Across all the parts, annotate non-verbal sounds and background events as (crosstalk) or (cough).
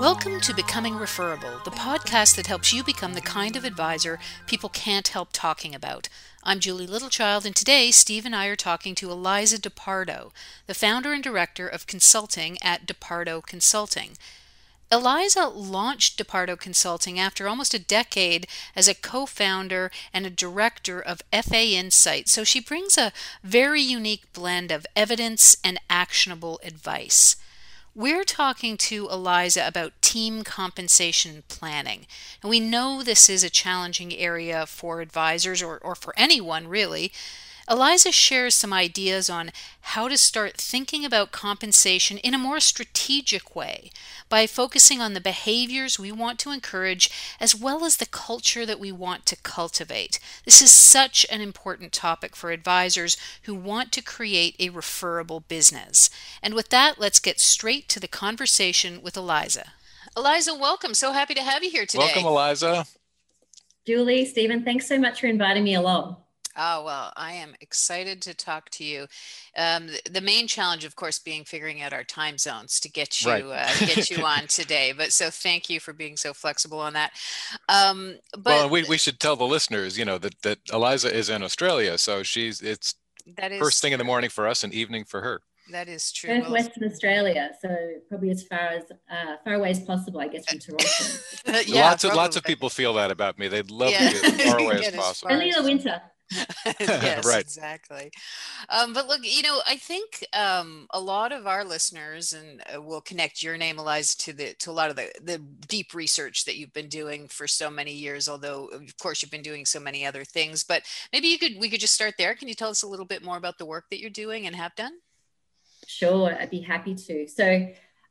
Welcome to Becoming Referable, the podcast that helps you become the kind of advisor people can't help talking about. I'm Julie Littlechild, and today Steve and I are talking to Eliza DePardo, the founder and director of consulting at DePardo Consulting. Eliza launched DePardo Consulting after almost a decade as a co founder and a director of FA Insight, so she brings a very unique blend of evidence and actionable advice. We're talking to Eliza about team compensation planning. And we know this is a challenging area for advisors or, or for anyone really. Eliza shares some ideas on how to start thinking about compensation in a more strategic way by focusing on the behaviors we want to encourage as well as the culture that we want to cultivate. This is such an important topic for advisors who want to create a referable business. And with that, let's get straight to the conversation with Eliza. Eliza, welcome. So happy to have you here today. Welcome, Eliza. Julie, Stephen, thanks so much for inviting me along. Oh, well, I am excited to talk to you. Um, the, the, main challenge, of course, being figuring out our time zones to get you right. uh, get you on today. But so thank you for being so flexible on that. Um, but well, we, we should tell the listeners, you know, that, that Eliza is in Australia. So she's, it's that is first thing in the morning for us and evening for her. That is true. Both Western Australia, so probably as far as uh, far away as possible, I guess, from Toronto. (laughs) yeah, lots of lots of people feel that about me. They'd love yeah. to get as far (laughs) away as possible. Only in the winter. (laughs) (laughs) yes, right. exactly. Um, but look, you know, I think um, a lot of our listeners, and uh, will connect your name, Eliza, to the to a lot of the the deep research that you've been doing for so many years. Although, of course, you've been doing so many other things. But maybe you could we could just start there. Can you tell us a little bit more about the work that you're doing and have done? Sure, I'd be happy to. So.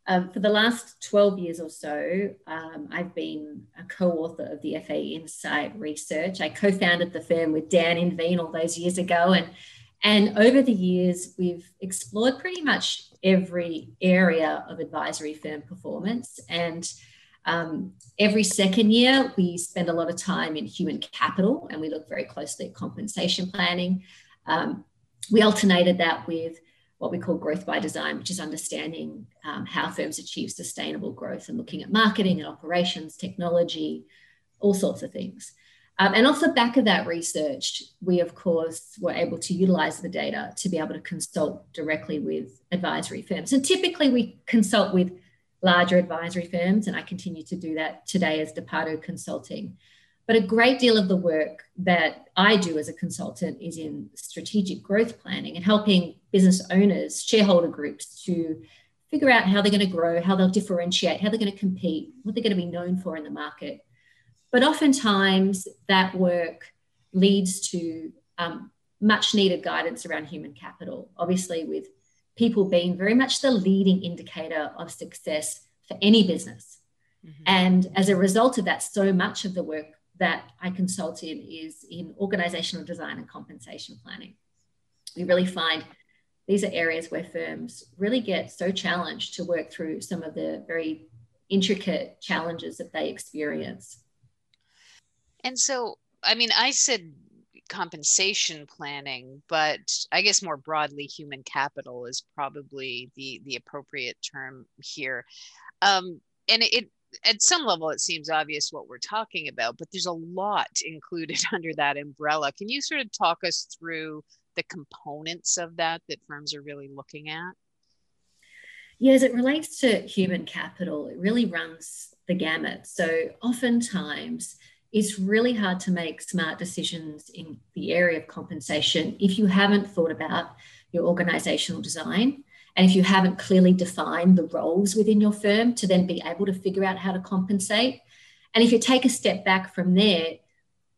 Um, for the last 12 years or so, um, I've been a co author of the FA Insight research. I co founded the firm with Dan Inveen all those years ago. And, and over the years, we've explored pretty much every area of advisory firm performance. And um, every second year, we spend a lot of time in human capital and we look very closely at compensation planning. Um, we alternated that with what we call growth by design, which is understanding um, how firms achieve sustainable growth and looking at marketing and operations, technology, all sorts of things. Um, and off the back of that research, we of course were able to utilize the data to be able to consult directly with advisory firms. And typically we consult with larger advisory firms, and I continue to do that today as DePardo Consulting. But a great deal of the work that I do as a consultant is in strategic growth planning and helping business owners, shareholder groups to figure out how they're going to grow, how they'll differentiate, how they're going to compete, what they're going to be known for in the market. But oftentimes that work leads to um, much needed guidance around human capital, obviously, with people being very much the leading indicator of success for any business. Mm-hmm. And as a result of that, so much of the work that I consult in is in organizational design and compensation planning. We really find these are areas where firms really get so challenged to work through some of the very intricate challenges that they experience. And so, I mean, I said compensation planning, but I guess more broadly, human capital is probably the the appropriate term here. Um, and it at some level it seems obvious what we're talking about but there's a lot (laughs) included under that umbrella can you sort of talk us through the components of that that firms are really looking at yeah as it relates to human capital it really runs the gamut so oftentimes it's really hard to make smart decisions in the area of compensation if you haven't thought about your organizational design and if you haven't clearly defined the roles within your firm to then be able to figure out how to compensate. And if you take a step back from there,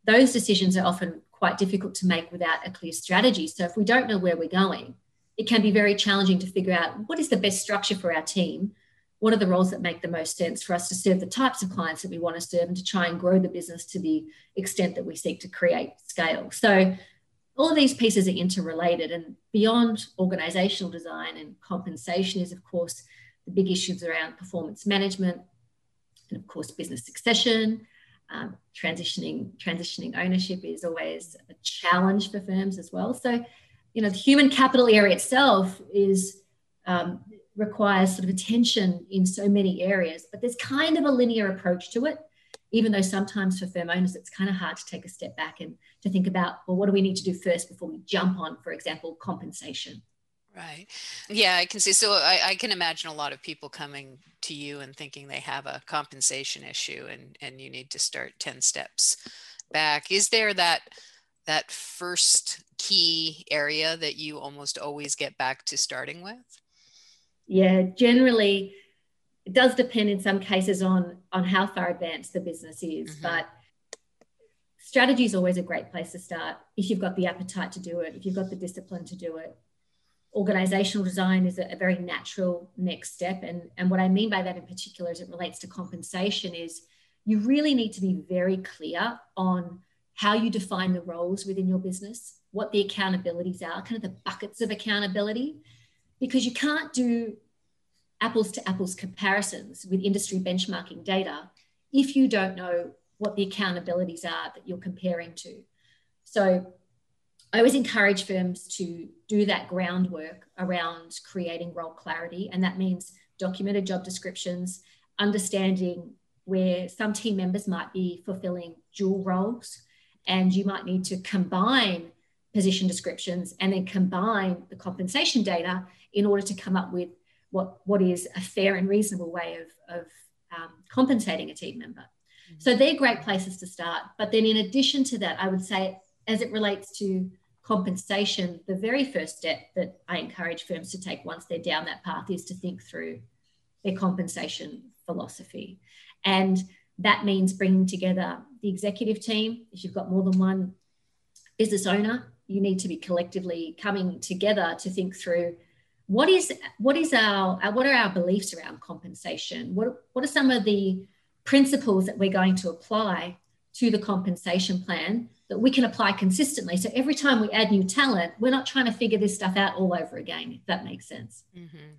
those decisions are often quite difficult to make without a clear strategy. So if we don't know where we're going, it can be very challenging to figure out what is the best structure for our team. What are the roles that make the most sense for us to serve the types of clients that we want to serve and to try and grow the business to the extent that we seek to create scale? So all of these pieces are interrelated and beyond organizational design and compensation is of course the big issues around performance management and of course business succession um, transitioning transitioning ownership is always a challenge for firms as well so you know the human capital area itself is um, requires sort of attention in so many areas, but there's kind of a linear approach to it. Even though sometimes for firm owners, it's kind of hard to take a step back and to think about, well, what do we need to do first before we jump on, for example, compensation? Right. Yeah, I can see. So I, I, can imagine a lot of people coming to you and thinking they have a compensation issue and, and you need to start 10 steps back. Is there that that first key area that you almost always get back to starting with? Yeah, generally it does depend in some cases on on how far advanced the business is, mm-hmm. but strategy is always a great place to start if you've got the appetite to do it, if you've got the discipline to do it organizational design is a, very natural next step. And, and what I mean by that in particular as it relates to compensation is you really need to be very clear on how you define the roles within your business, what the accountabilities are, kind of the buckets of accountability, because you can't do apples to apples comparisons with industry benchmarking data if you don't know what the accountabilities are that you're comparing to. So I always encourage firms to do that groundwork around creating role clarity. And that means documented job descriptions, understanding where some team members might be fulfilling dual roles, and you might need to combine position descriptions and then combine the compensation data in order to come up with what, what is a fair and reasonable way of, of um, compensating a team member. Mm-hmm. So they're great places to start. But then, in addition to that, I would say, as it relates to compensation, the very first step that I encourage firms to take once they're down that path is to think through their compensation philosophy. And that means bringing together the executive team. If you've got more than one business owner, you need to be collectively coming together to think through what is what is our what are our beliefs around compensation what, what are some of the principles that we're going to apply to the compensation plan that we can apply consistently. So every time we add new talent, we're not trying to figure this stuff out all over again, if that makes sense. Mm-hmm.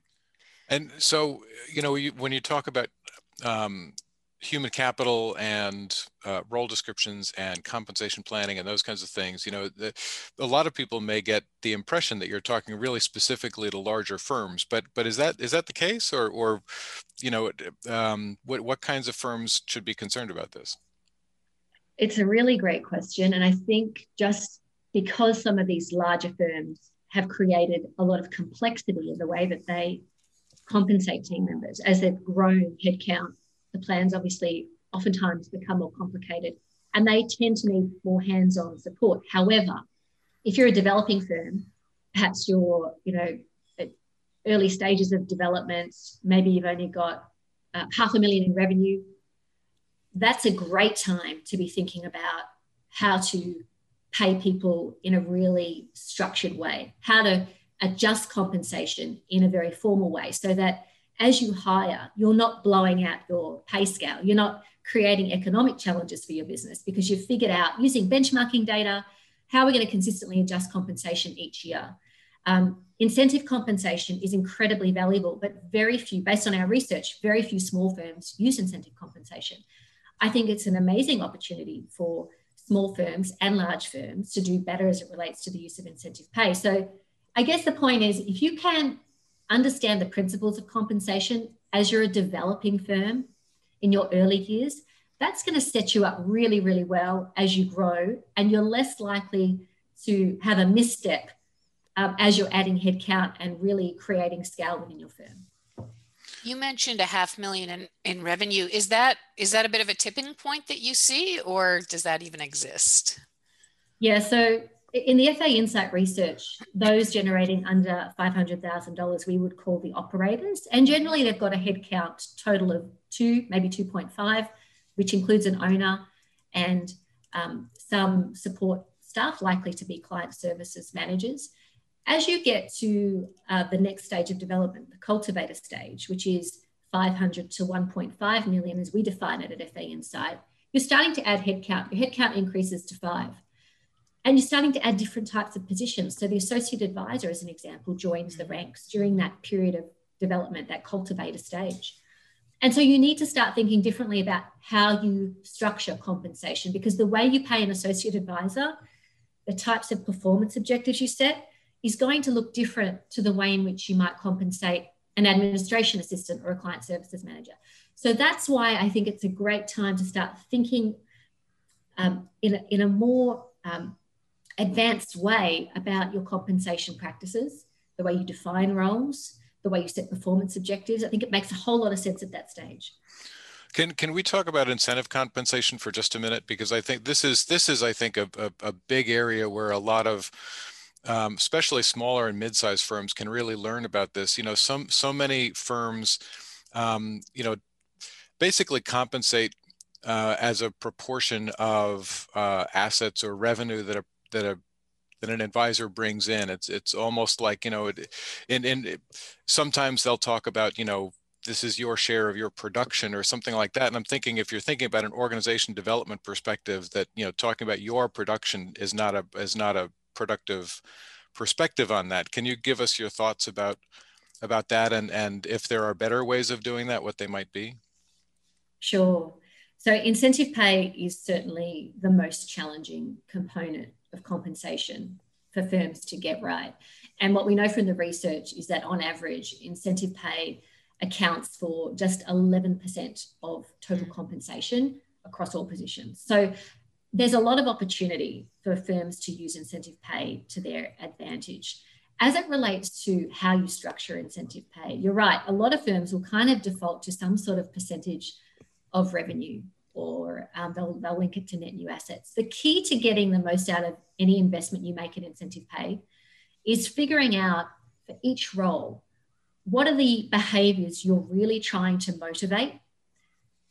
And so, you know, when you talk about um, human capital and uh, role descriptions and compensation planning and those kinds of things, you know, the, a lot of people may get the impression that you're talking really specifically to larger firms. But but is that is that the case, or or you know, um, what what kinds of firms should be concerned about this? It's a really great question. And I think just because some of these larger firms have created a lot of complexity in the way that they compensate team members as they've grown headcount, the plans obviously oftentimes become more complicated and they tend to need more hands-on support. However, if you're a developing firm, perhaps you're, you know, at early stages of development, maybe you've only got uh, half a million in revenue, that's a great time to be thinking about how to pay people in a really structured way, how to adjust compensation in a very formal way so that as you hire, you're not blowing out your pay scale. You're not creating economic challenges for your business because you've figured out using benchmarking data how we're going to consistently adjust compensation each year. Um, incentive compensation is incredibly valuable, but very few, based on our research, very few small firms use incentive compensation. I think it's an amazing opportunity for small firms and large firms to do better as it relates to the use of incentive pay. So I guess the point is if you can understand the principles of compensation as you're a developing firm in your early years, that's going to set you up really, really well as you grow, and you're less likely to have a misstep um, as you're adding headcount and really creating scale within your firm. You mentioned a half million in, in revenue. Is that is that a bit of a tipping point that you see, or does that even exist? Yeah, so in the FA Insight research, those generating under $500,000, we would call the operators. And generally, they've got a headcount total of two, maybe 2.5, which includes an owner and um, some support staff, likely to be client services managers. As you get to uh, the next stage of development, the cultivator stage, which is 500 to 1.5 million as we define it at FA Insight, you're starting to add headcount. Your headcount increases to five. And you're starting to add different types of positions. So the associate advisor, as an example, joins the ranks during that period of development, that cultivator stage. And so you need to start thinking differently about how you structure compensation because the way you pay an associate advisor, the types of performance objectives you set, is going to look different to the way in which you might compensate an administration assistant or a client services manager. So that's why I think it's a great time to start thinking um, in, a, in a more um, advanced way about your compensation practices, the way you define roles, the way you set performance objectives. I think it makes a whole lot of sense at that stage. Can can we talk about incentive compensation for just a minute? Because I think this is this is I think a, a, a big area where a lot of um, especially smaller and mid-sized firms can really learn about this. You know, some so many firms, um, you know, basically compensate uh, as a proportion of uh, assets or revenue that a that a that an advisor brings in. It's it's almost like you know, it, and and sometimes they'll talk about you know this is your share of your production or something like that and i'm thinking if you're thinking about an organization development perspective that you know talking about your production is not a is not a productive perspective on that can you give us your thoughts about about that and and if there are better ways of doing that what they might be sure so incentive pay is certainly the most challenging component of compensation for firms to get right and what we know from the research is that on average incentive pay accounts for just 11% of total mm. compensation across all positions. So there's a lot of opportunity for firms to use incentive pay to their advantage. As it relates to how you structure incentive pay, you're right. A lot of firms will kind of default to some sort of percentage of revenue or um, they'll, they'll link it to net new assets. The key to getting the most out of any investment you make in incentive pay is figuring out for each role what are the behaviors you're really trying to motivate?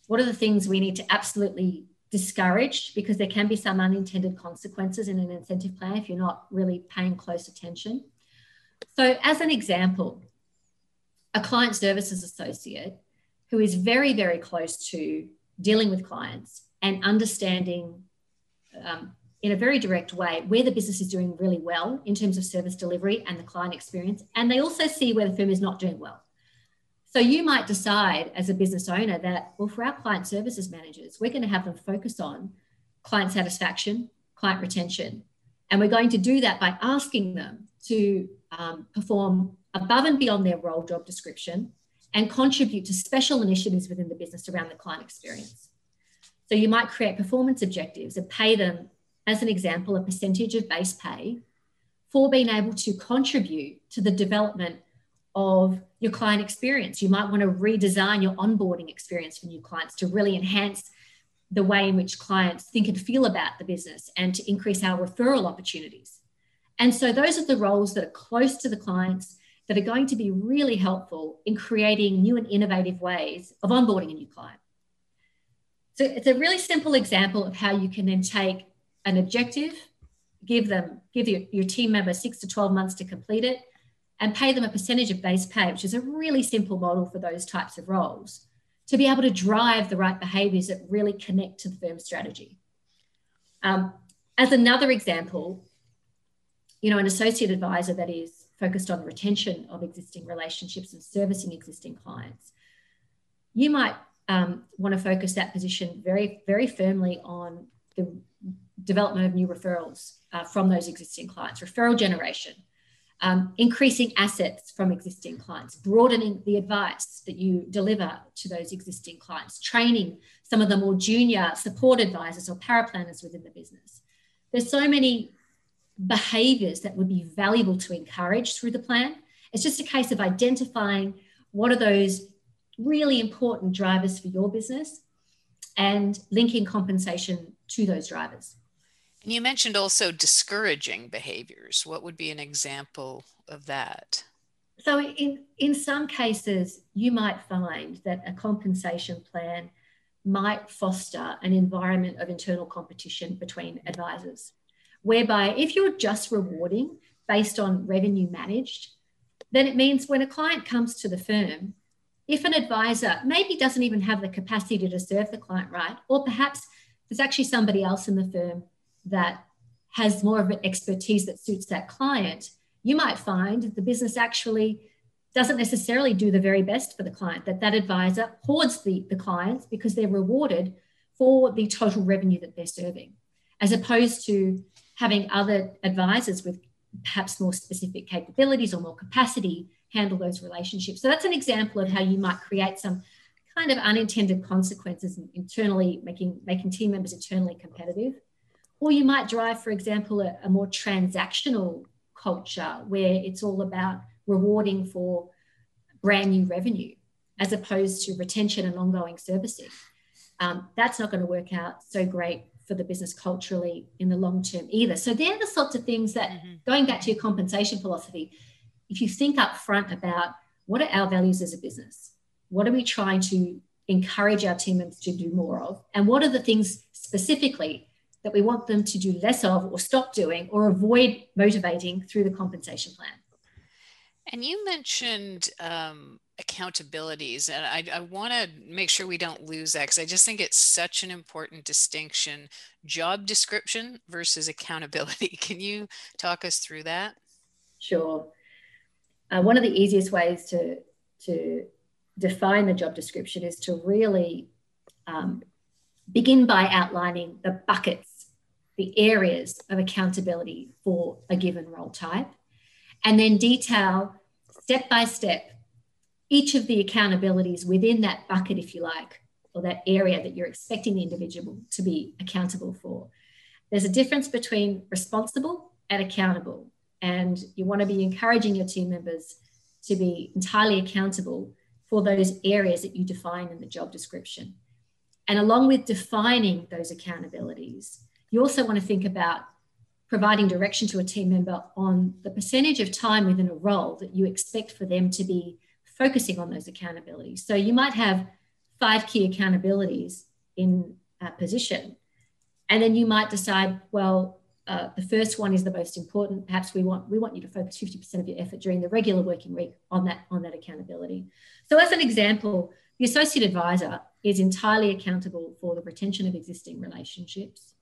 What are the things we need to absolutely discourage because there can be some unintended consequences in an incentive plan if you're not really paying close attention. So, as an example, a client services associate who is very, very close to dealing with clients and understanding um, in a very direct way where the business is doing really well in terms of service delivery and the client experience. And they also see where the firm is not doing well. So you might decide as a business owner that, well, for our client services managers, we're going to have them focus on client satisfaction, client retention. And we're going to do that by asking them to um, perform above and beyond their role job description and contribute to special initiatives within the business around the client experience. So you might create performance objectives and pay them as an example, a percentage of base pay for being able to contribute to the development of your client experience. You might want to redesign your onboarding experience for new clients to really enhance the way in which clients think and feel about the business and to increase our referral opportunities. And so, those are the roles that are close to the clients that are going to be really helpful in creating new and innovative ways of onboarding a new client. So, it's a really simple example of how you can then take an objective, give them give your, your team member six to 12 months to complete it, and pay them a percentage of base pay, which is a really simple model for those types of roles, to be able to drive the right behaviors that really connect to the firm's strategy. Um, as another example, you know, an associate advisor that is focused on retention of existing relationships and servicing existing clients, you might um, want to focus that position very, very firmly on the development of new referrals uh, from those existing clients, referral generation, um, increasing assets from existing clients, broadening the advice that you deliver to those existing clients, training some of the more junior support advisors or paraplanners within the business. There's so many behaviors that would be valuable to encourage through the plan. It's just a case of identifying what are those really important drivers for your business and linking compensation to those drivers. And you mentioned also discouraging behaviors. What would be an example of that? So, in, in some cases, you might find that a compensation plan might foster an environment of internal competition between advisors, whereby if you're just rewarding based on revenue managed, then it means when a client comes to the firm, if an advisor maybe doesn't even have the capacity to serve the client right, or perhaps there's actually somebody else in the firm that has more of an expertise that suits that client, you might find that the business actually doesn't necessarily do the very best for the client, that that advisor hoards the, the clients because they're rewarded for the total revenue that they're serving, as opposed to having other advisors with perhaps more specific capabilities or more capacity handle those relationships. So that's an example of how you might create some kind of unintended consequences internally, making, making team members internally competitive. Or you might drive, for example, a, a more transactional culture where it's all about rewarding for brand new revenue as opposed to retention and ongoing servicing. Um, that's not going to work out so great for the business culturally in the long term either. So they're the sorts of things that, mm-hmm. going back to your compensation philosophy, if you think up front about what are our values as a business, what are we trying to encourage our team members to do more of, and what are the things specifically that we want them to do less of or stop doing or avoid motivating through the compensation plan. And you mentioned um, accountabilities, and I, I want to make sure we don't lose that because I just think it's such an important distinction job description versus accountability. (laughs) Can you talk us through that? Sure. Uh, one of the easiest ways to, to define the job description is to really um, begin by outlining the buckets, the areas of accountability for a given role type, and then detail step by step each of the accountabilities within that bucket, if you like, or that area that you're expecting the individual to be accountable for. There's a difference between responsible and accountable. And you want to be encouraging your team members to be entirely accountable for those areas that you define in the job description. And along with defining those accountabilities, you also want to think about providing direction to a team member on the percentage of time within a role that you expect for them to be focusing on those accountabilities. So you might have five key accountabilities in a position, and then you might decide, well, uh, the first one is the most important. Perhaps we want we want you to focus 50% of your effort during the regular working week on that on that accountability. So, as an example, the associate advisor is entirely accountable for the retention of existing relationships,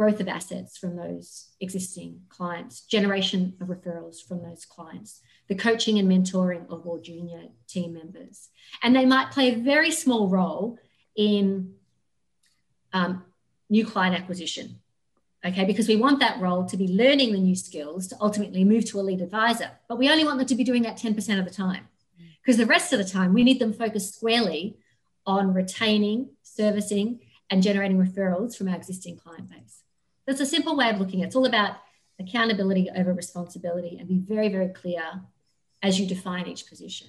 growth of assets from those existing clients, generation of referrals from those clients, the coaching and mentoring of all junior team members. And they might play a very small role in um, new client acquisition. Okay, because we want that role to be learning the new skills to ultimately move to a lead advisor, but we only want them to be doing that 10% of the time because the rest of the time we need them focused squarely on retaining, servicing, and generating referrals from our existing client base. That's a simple way of looking at it. It's all about accountability over responsibility and be very, very clear as you define each position.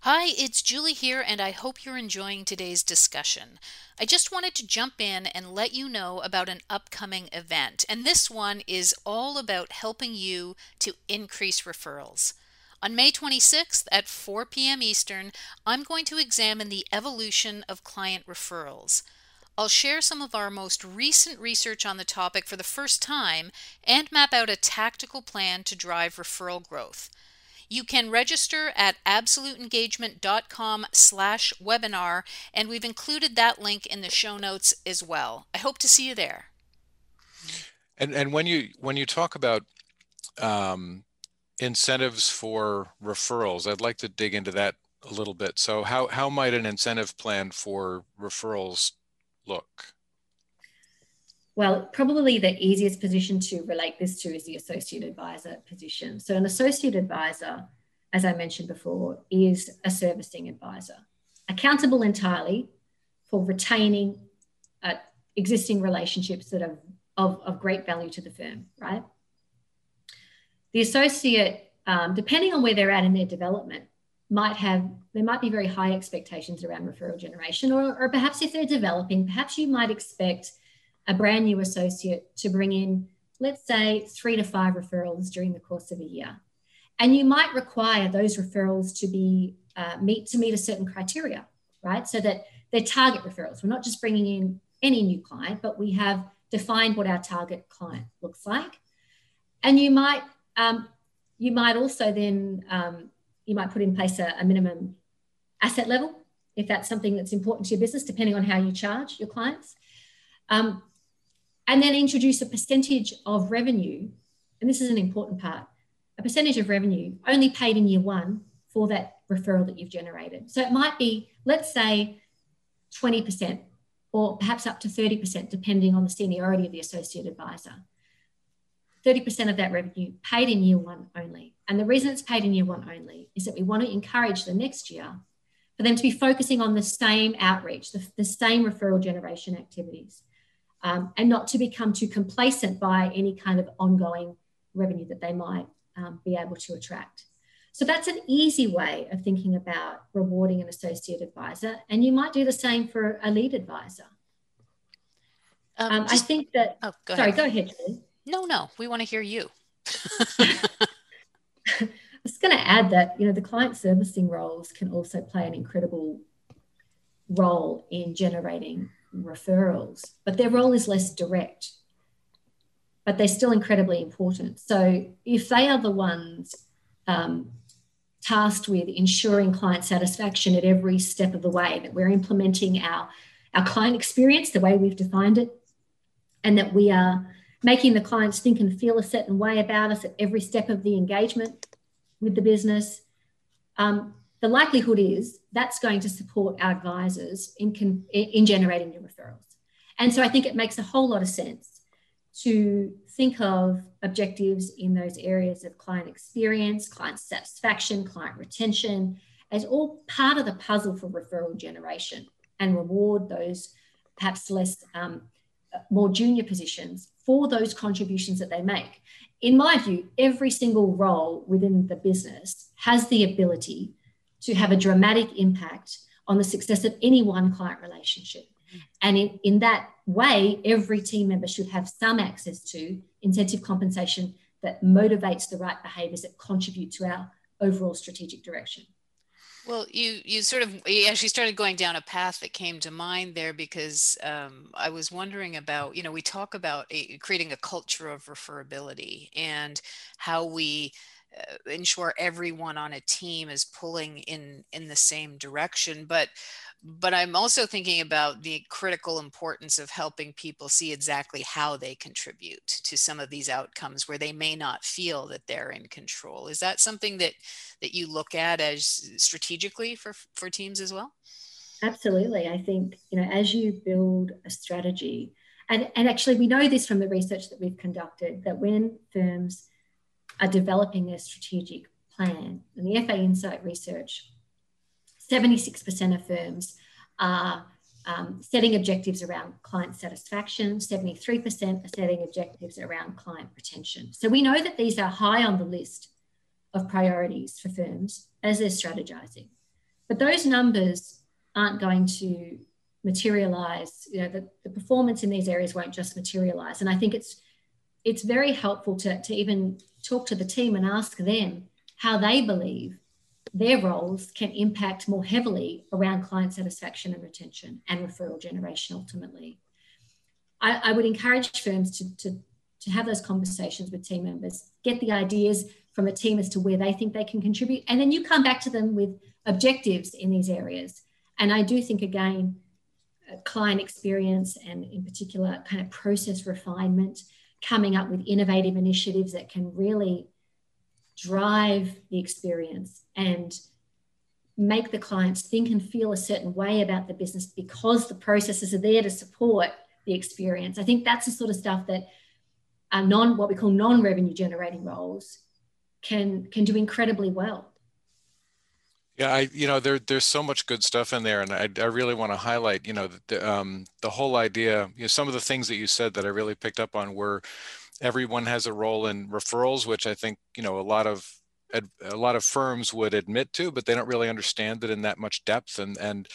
Hi, it's Julie here, and I hope you're enjoying today's discussion. I just wanted to jump in and let you know about an upcoming event, and this one is all about helping you to increase referrals. On May 26th at 4 p.m. Eastern, I'm going to examine the evolution of client referrals. I'll share some of our most recent research on the topic for the first time and map out a tactical plan to drive referral growth. You can register at absoluteengagement.com slash webinar, and we've included that link in the show notes as well. I hope to see you there. And and when you when you talk about um, incentives for referrals. I'd like to dig into that a little bit. So how, how might an incentive plan for referrals look? Well, probably the easiest position to relate this to is the associate advisor position. So, an associate advisor, as I mentioned before, is a servicing advisor, accountable entirely for retaining uh, existing relationships that are of, of great value to the firm, right? The associate, um, depending on where they're at in their development, might have there might be very high expectations around referral generation, or, or perhaps if they're developing, perhaps you might expect a brand new associate to bring in, let's say, three to five referrals during the course of a year, and you might require those referrals to be uh, meet to meet a certain criteria, right? So that they're target referrals. We're not just bringing in any new client, but we have defined what our target client looks like, and you might um, you might also then um, you might put in place a, a, minimum asset level if that's something that's important to your business, depending on how you charge your clients. Um, and then introduce a percentage of revenue, and this is an important part, a percentage of revenue only paid in year one for that referral that you've generated. So it might be, let's say, 20% or perhaps up to 30%, depending on the seniority of the associate advisor. 30% of that revenue paid in year one only. And the reason it's paid in year one only is that we want to encourage the next year for them to be focusing on the same outreach, the, the same referral generation activities, um, and not to become too complacent by any kind of ongoing revenue that they might um, be able to attract. So that's an easy way of thinking about rewarding an associate advisor. And you might do the same for a lead advisor. Um, um, just, I think that. Oh, go sorry, ahead. go ahead, Julie. No, no, we want to hear you. (laughs) I was going to add that you know the client servicing roles can also play an incredible role in generating referrals, but their role is less direct. But they're still incredibly important. So if they are the ones um, tasked with ensuring client satisfaction at every step of the way, that we're implementing our, our client experience the way we've defined it, and that we are making the clients think and feel a certain way about us at every step of the engagement with the business, um, the likelihood is that's going to support our advisors in, con- in generating new referrals. And so I think it makes a whole lot of sense to think of objectives in those areas of client experience, client satisfaction, client retention as all part of the puzzle for referral generation and reward those perhaps less um, more junior positions for those contributions that they make. In my view, every single role within the business has the ability to have a dramatic impact on the success of any one client relationship. And in, in that way, every team member should have some access to incentive compensation that motivates the right behaviors that contribute to our overall strategic direction. Well, you you sort of you actually started going down a path that came to mind there because um, I was wondering about you know we talk about a, creating a culture of referability and how we uh, ensure everyone on a team is pulling in in the same direction, but but I'm also thinking about the critical importance of helping people see exactly how they contribute to some of these outcomes where they may not feel that they're in control. Is that something that that you look at as strategically for for teams as well? Absolutely. I think, you know, as you build a strategy, and, and actually we know this from the research that we've conducted, that when firms are developing their strategic plan, and the FA Insight research 76% of firms are um, setting objectives around client satisfaction, 73% are setting objectives around client retention. So we know that these are high on the list of priorities for firms as they're strategizing. But those numbers aren't going to materialize, you know, the, the performance in these areas won't just materialize. And I think it's it's very helpful to, to even talk to the team and ask them how they believe their roles can impact more heavily around client satisfaction and retention and referral generation ultimately. I, I would encourage firms to, to, to have those conversations with team members, get the ideas from a team as to where they think they can contribute, and then you come back to them with objectives in these areas. And I do think, again, uh, client experience and in particular kind of process refinement, coming up with innovative initiatives that can really drive the experience and make the clients think and feel a certain way about the business because the processes are there to support the experience. I think that's the sort of stuff that non what we call non-revenue generating roles can can do incredibly well. Yeah, I you know there there's so much good stuff in there, and I, I really want to highlight you know the um, the whole idea. You know, some of the things that you said that I really picked up on were everyone has a role in referrals, which I think you know a lot of a lot of firms would admit to, but they don't really understand it in that much depth, and and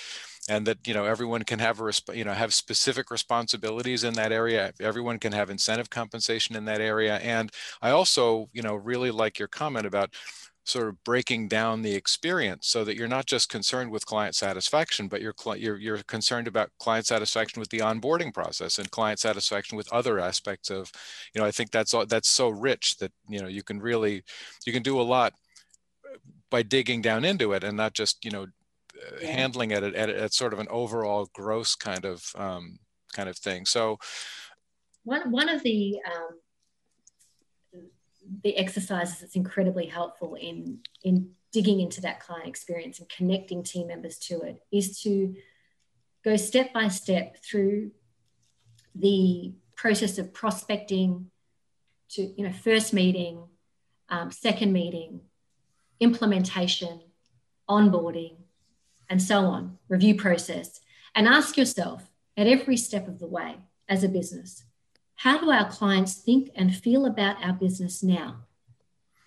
and that you know everyone can have a you know have specific responsibilities in that area. Everyone can have incentive compensation in that area, and I also you know really like your comment about sort of breaking down the experience so that you're not just concerned with client satisfaction, but you're, you're, you're concerned about client satisfaction with the onboarding process and client satisfaction with other aspects of, you know, I think that's all, that's so rich that, you know, you can really, you can do a lot by digging down into it and not just, you know, yeah. handling it at, at, at, sort of an overall gross kind of, um, kind of thing. So one, one of the, um, the exercises that's incredibly helpful in in digging into that client experience and connecting team members to it is to go step by step through the process of prospecting to you know first meeting, um, second meeting, implementation, onboarding, and so on, review process, and ask yourself at every step of the way as a business, how do our clients think and feel about our business now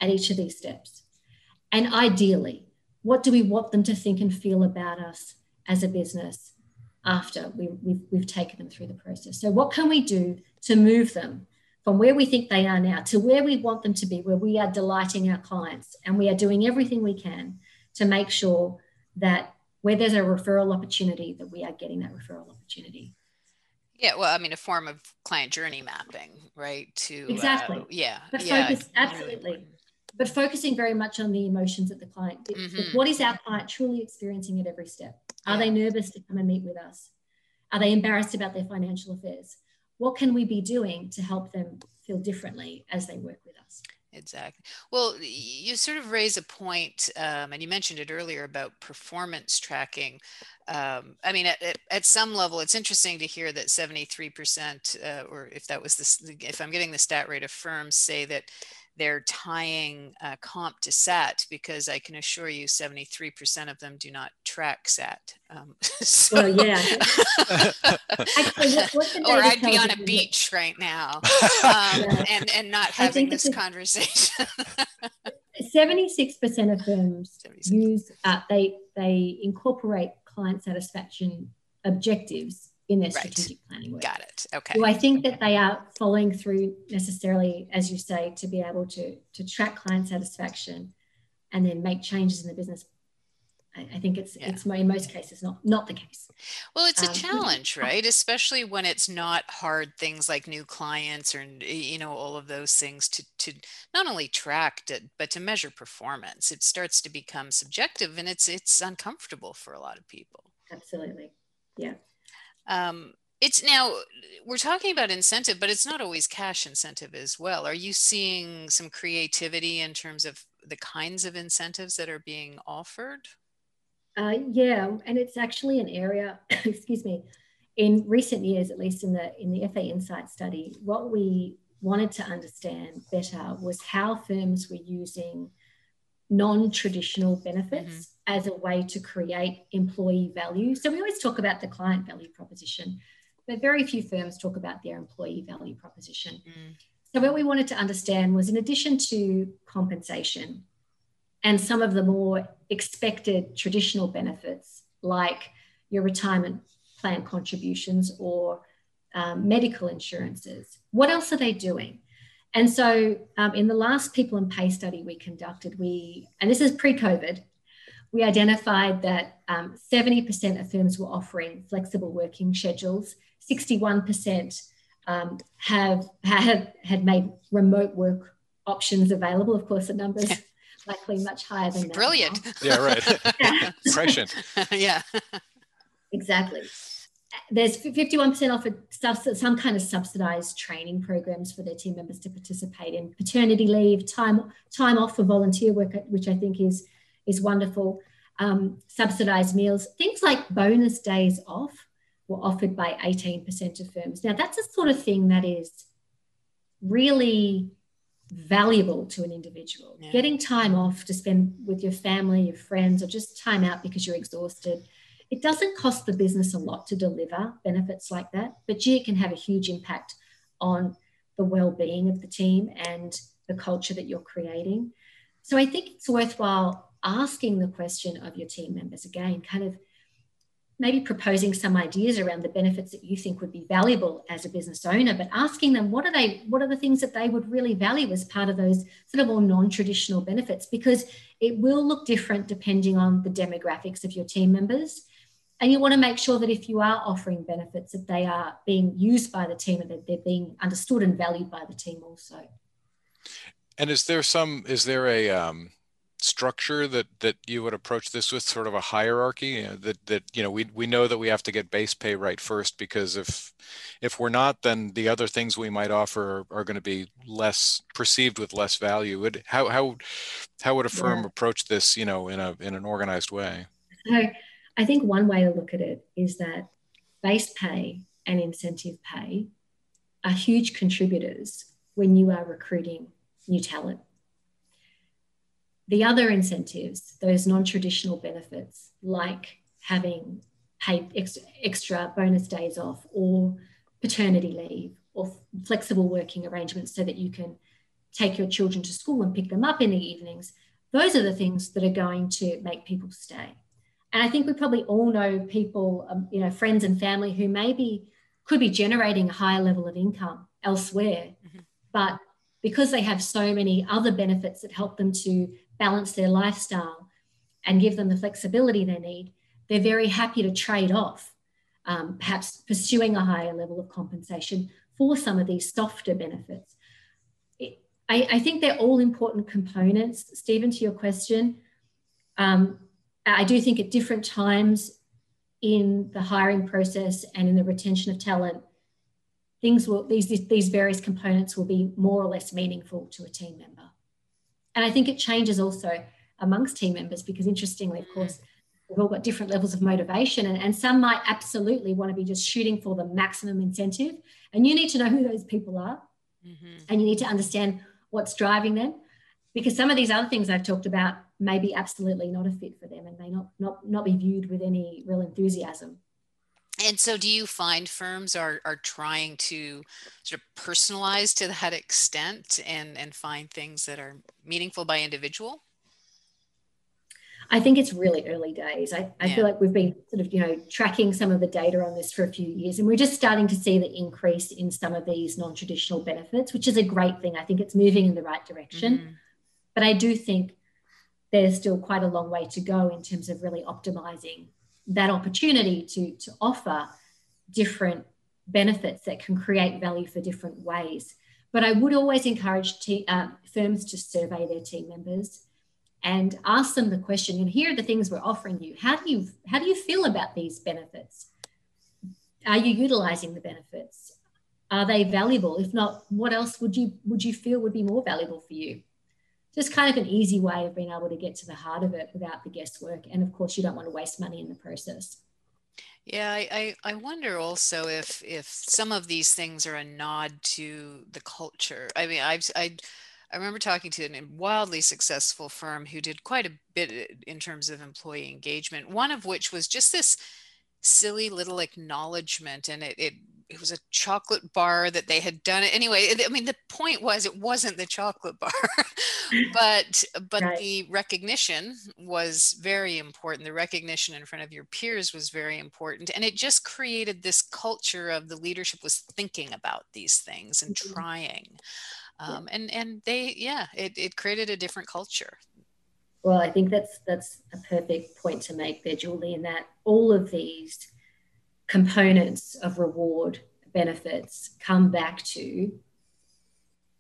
at each of these steps? And ideally, what do we want them to think and feel about us as a business after we, have taken them through the process? So, what can we do to move them from where we think they are now to where we want them to be, where we are delighting our clients and we are doing everything we can to make sure that where there's a referral opportunity, that we are getting that referral opportunity. Yeah, well, I mean, a form of client journey mapping, right? To exactly, uh, yeah, but yeah, focus absolutely, but focusing very much on the emotions of the client. Mm-hmm. What is our client truly experiencing at every step? Are yeah. they nervous to come and meet with us? Are they embarrassed about their financial affairs? what can we be doing to help them feel differently as they work with us? Exactly. Well, you sort of raise a point, um, and you mentioned it earlier about performance tracking. Um, I mean, at, at, some level, it's interesting to hear that 73%, uh, or if that was the, if I'm getting the stat rate of firms say that they're tying uh, comp to SAT because I can assure you 73% of them do not track SAT. Um, (laughs) so, well, yeah. (laughs) Actually, or I'd be on a beach right now (laughs) um, yeah. and, and not having this conversation. 76% of firms 76. use, uh, they, they incorporate client satisfaction objectives in their strategic planning work. Got it. Okay. Do I think that they are following through necessarily, as you say, to be able to to track client satisfaction and then make changes in the business? I, I think it's yeah. it's in most cases not not the case. Well, it's a um, challenge, right? Especially when it's not hard things like new clients or you know all of those things to to not only track it, but to measure performance. It starts to become subjective, and it's it's uncomfortable for a lot of people. Absolutely. Yeah. Um, it's now we're talking about incentive, but it's not always cash incentive as well. Are you seeing some creativity in terms of the kinds of incentives that are being offered? Uh, yeah, and it's actually an area. (coughs) excuse me. In recent years, at least in the in the FA Insight study, what we wanted to understand better was how firms were using non-traditional benefits mm-hmm. As a way to create employee value. So we always talk about the client value proposition, but very few firms talk about their employee value proposition. Mm. So what we wanted to understand was in addition to compensation and some of the more expected traditional benefits like your retirement plan contributions or um, medical insurances, what else are they doing? And so, um, in the last people and pay study we conducted, we, and this is pre COVID, we identified that um, 70% of firms were offering flexible working schedules, 61% um, have, have had made remote work options available. Of course, the numbers likely much higher than that. Brilliant. Yeah, right. yeah. (laughs) Prescient. (laughs) yeah. Exactly there's 51% offered some kind of subsidized training programs for their team members to participate in paternity leave time time off for volunteer work which i think is is wonderful um, subsidized meals things like bonus days off were offered by 18% of firms now that's a sort of thing that is really valuable to an individual yeah. getting time off to spend with your family your friends or just time out because you're exhausted it doesn't cost the business a lot to deliver benefits like that, but gee, it can have a huge impact on the well-being of the team and the culture that you're creating. So I think it's worthwhile asking the question of your team members again, kind of maybe proposing some ideas around the benefits that you think would be valuable as a business owner, but asking them what are they, what are the things that they would really value as part of those sort of more non-traditional benefits, because it will look different depending on the demographics of your team members. And you want to make sure that if you are offering benefits that they are being used by the team and that they're being understood and valued by the team also. And is there some is there a um, structure that that you would approach this with sort of a hierarchy you know, that that you know we we know that we have to get base pay right first because if if we're not then the other things we might offer are, are going to be less perceived with less value would how how how would a firm yeah. approach this you know in a in an organized way so I think one way to look at it is that base pay and incentive pay are huge contributors when you are recruiting new talent. The other incentives, those non traditional benefits, like having paid extra, extra bonus days off or paternity leave or flexible working arrangements so that you can take your children to school and pick them up in the evenings, those are the things that are going to make people stay. And I think we probably all know people, um, you know, friends and family who maybe could be generating a higher level of income elsewhere, mm-hmm. but because they have so many other benefits that help them to balance their lifestyle and give them the flexibility they need, they're very happy to trade off, um, perhaps pursuing a higher level of compensation for some of these softer benefits. It, I, I, think they're all important components, Stephen, to your question. Um, I do think at different times in the hiring process and in the retention of talent, things will these these various components will be more or less meaningful to a team member. And I think it changes also amongst team members because interestingly, of course, we've all got different levels of motivation and, and some might absolutely want to be just shooting for the maximum incentive. And you need to know who those people are mm-hmm. and you need to understand what's driving them because some of these other things I've talked about may be absolutely not a fit for them and may not not not be viewed with any real enthusiasm. And so do you find firms are are trying to sort of personalize to that extent and and find things that are meaningful by individual? I think it's really early days. I, I yeah. feel like we've been sort of, you know, tracking some of the data on this for a few years, and we're just starting to see the increase in some of these non-traditional benefits, which is a great thing. I think it's moving in the right direction. Mm-hmm. But I do think there's still quite a long way to go in terms of really optimizing that opportunity to, to offer different benefits that can create value for different ways. But I would always encourage te- uh, firms to survey their team members and ask them the question and here are the things we're offering you. How do you how do you feel about these benefits? Are you utilizing the benefits? Are they valuable? If not what else would you would you feel would be more valuable for you just kind of an easy way of being able to get to the heart of it without the guesswork. And of course, you don't want to waste money in the process. Yeah, I, I wonder also if if some of these things are a nod to the culture. I mean, I've I I remember talking to a wildly successful firm who did quite a bit in terms of employee engagement. One of which was just this silly little acknowledgement, and it, it it was a chocolate bar that they had done it. Anyway i mean the point was it wasn't the chocolate bar (laughs) but but right. the recognition was very important. The recognition in front of your peers was very important. And it just created this culture of the leadership was thinking about these things and mm-hmm. trying. Um, and and they yeah it, it created a different culture. Well i think that's that's a perfect point to make there julie in that all of these components of reward benefits come back to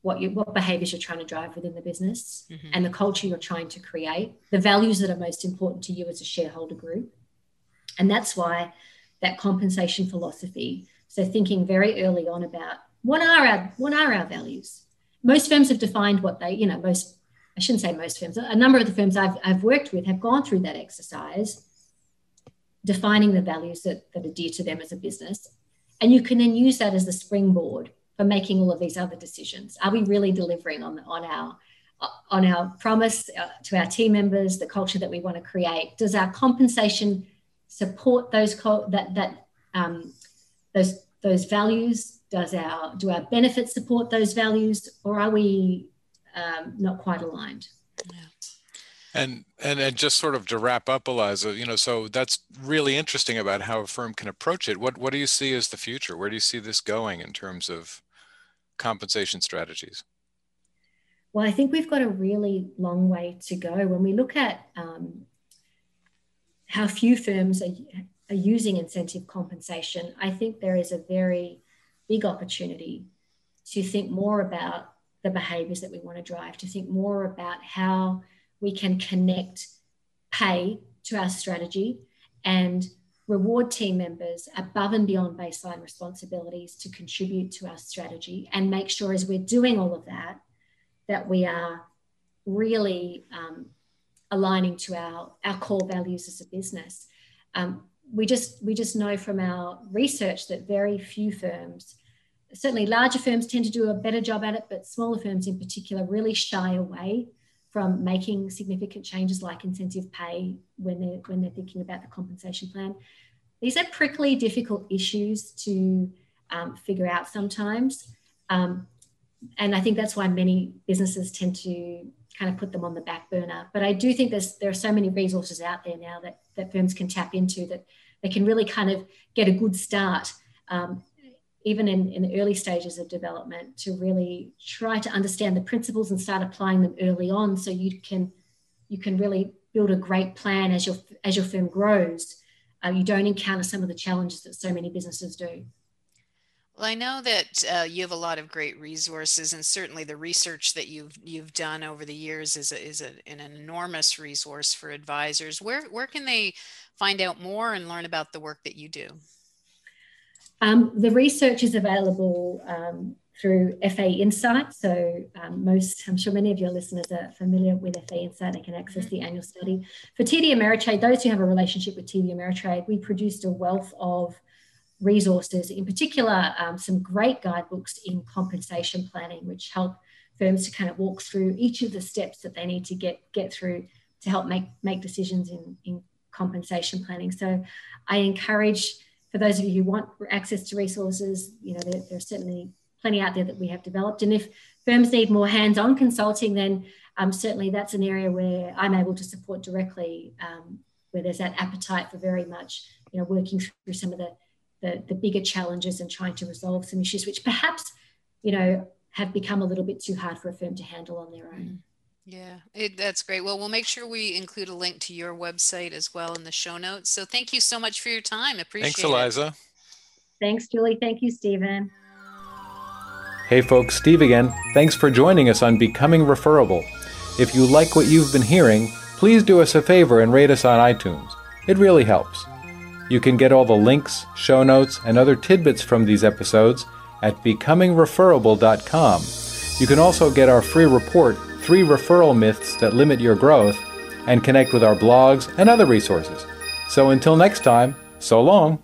what you what behaviors you're trying to drive within the business mm-hmm. and the culture you're trying to create the values that are most important to you as a shareholder group and that's why that compensation philosophy so thinking very early on about what are our what are our values most firms have defined what they you know most i shouldn't say most firms a number of the firms i've, I've worked with have gone through that exercise defining the values that, that are dear to them as a business. And you can then use that as the springboard for making all of these other decisions. Are we really delivering on, on our on our promise uh, to our team members, the culture that we want to create? Does our compensation support those that that um, those those values? Does our do our benefits support those values, or are we um, not quite aligned? Yeah. And, and and just sort of to wrap up, Eliza, you know, so that's really interesting about how a firm can approach it. What what do you see as the future? Where do you see this going in terms of compensation strategies? Well, I think we've got a really long way to go when we look at um, how few firms are, are using incentive compensation. I think there is a very big opportunity to think more about the behaviors that we want to drive, to think more about how we can connect pay to our strategy and reward team members above and beyond baseline responsibilities to contribute to our strategy and make sure as we're doing all of that that we are really um, aligning to our, our core values as a business. Um, we just we just know from our research that very few firms certainly larger firms tend to do a better job at it, but smaller firms in particular really shy away from making significant changes like incentive pay when they're when they're thinking about the compensation plan. These are prickly, difficult issues to um, figure out sometimes, um, and I think that's why many businesses tend to kind of put them on the back burner. But I do think there's there are so many resources out there now that that firms can tap into that they can really kind of get a good start, um, even in, in the early stages of development, to really try to understand the principles and start applying them early on, so you can you can really build a great plan as your as your firm grows. Uh, you don't encounter some of the challenges that so many businesses do. Well, I know that uh, you have a lot of great resources, and certainly the research that you've you've done over the years is a, is a, an enormous resource for advisors. Where where can they find out more and learn about the work that you do? Um, the research is available um, through FA Insight. So um, most, I'm sure many of your listeners are familiar with FA Insight. They can access the annual study. For TD Ameritrade, those who have a relationship with TD Ameritrade, we produced a wealth of resources, in particular, um, some great guidebooks in compensation planning, which help firms to kind of walk through each of the steps that they need to get get through to help make make decisions in, in compensation planning. So I encourage for those of you who want access to resources, you know, there, there are certainly plenty out there that we have developed. And if firms need more hands-on consulting, then um, certainly that's an area where I'm able to support directly, um, where there's that appetite for very much, you know, working through some of the the, the bigger challenges and trying to resolve some issues which perhaps you know have become a little bit too hard for a firm to handle on their own yeah it, that's great. Well we'll make sure we include a link to your website as well in the show notes. So thank you so much for your time. Appreciate it. thanks eliza. Thanks julie. Thank you stephen hey folks steve again. Thanks for joining us on becoming referable. If you like what you've been hearing please do us a favor and rate us on itunes. It really helps. You can get all the links, show notes, and other tidbits from these episodes at becomingreferable.com. You can also get our free report, Three Referral Myths That Limit Your Growth, and connect with our blogs and other resources. So until next time, so long.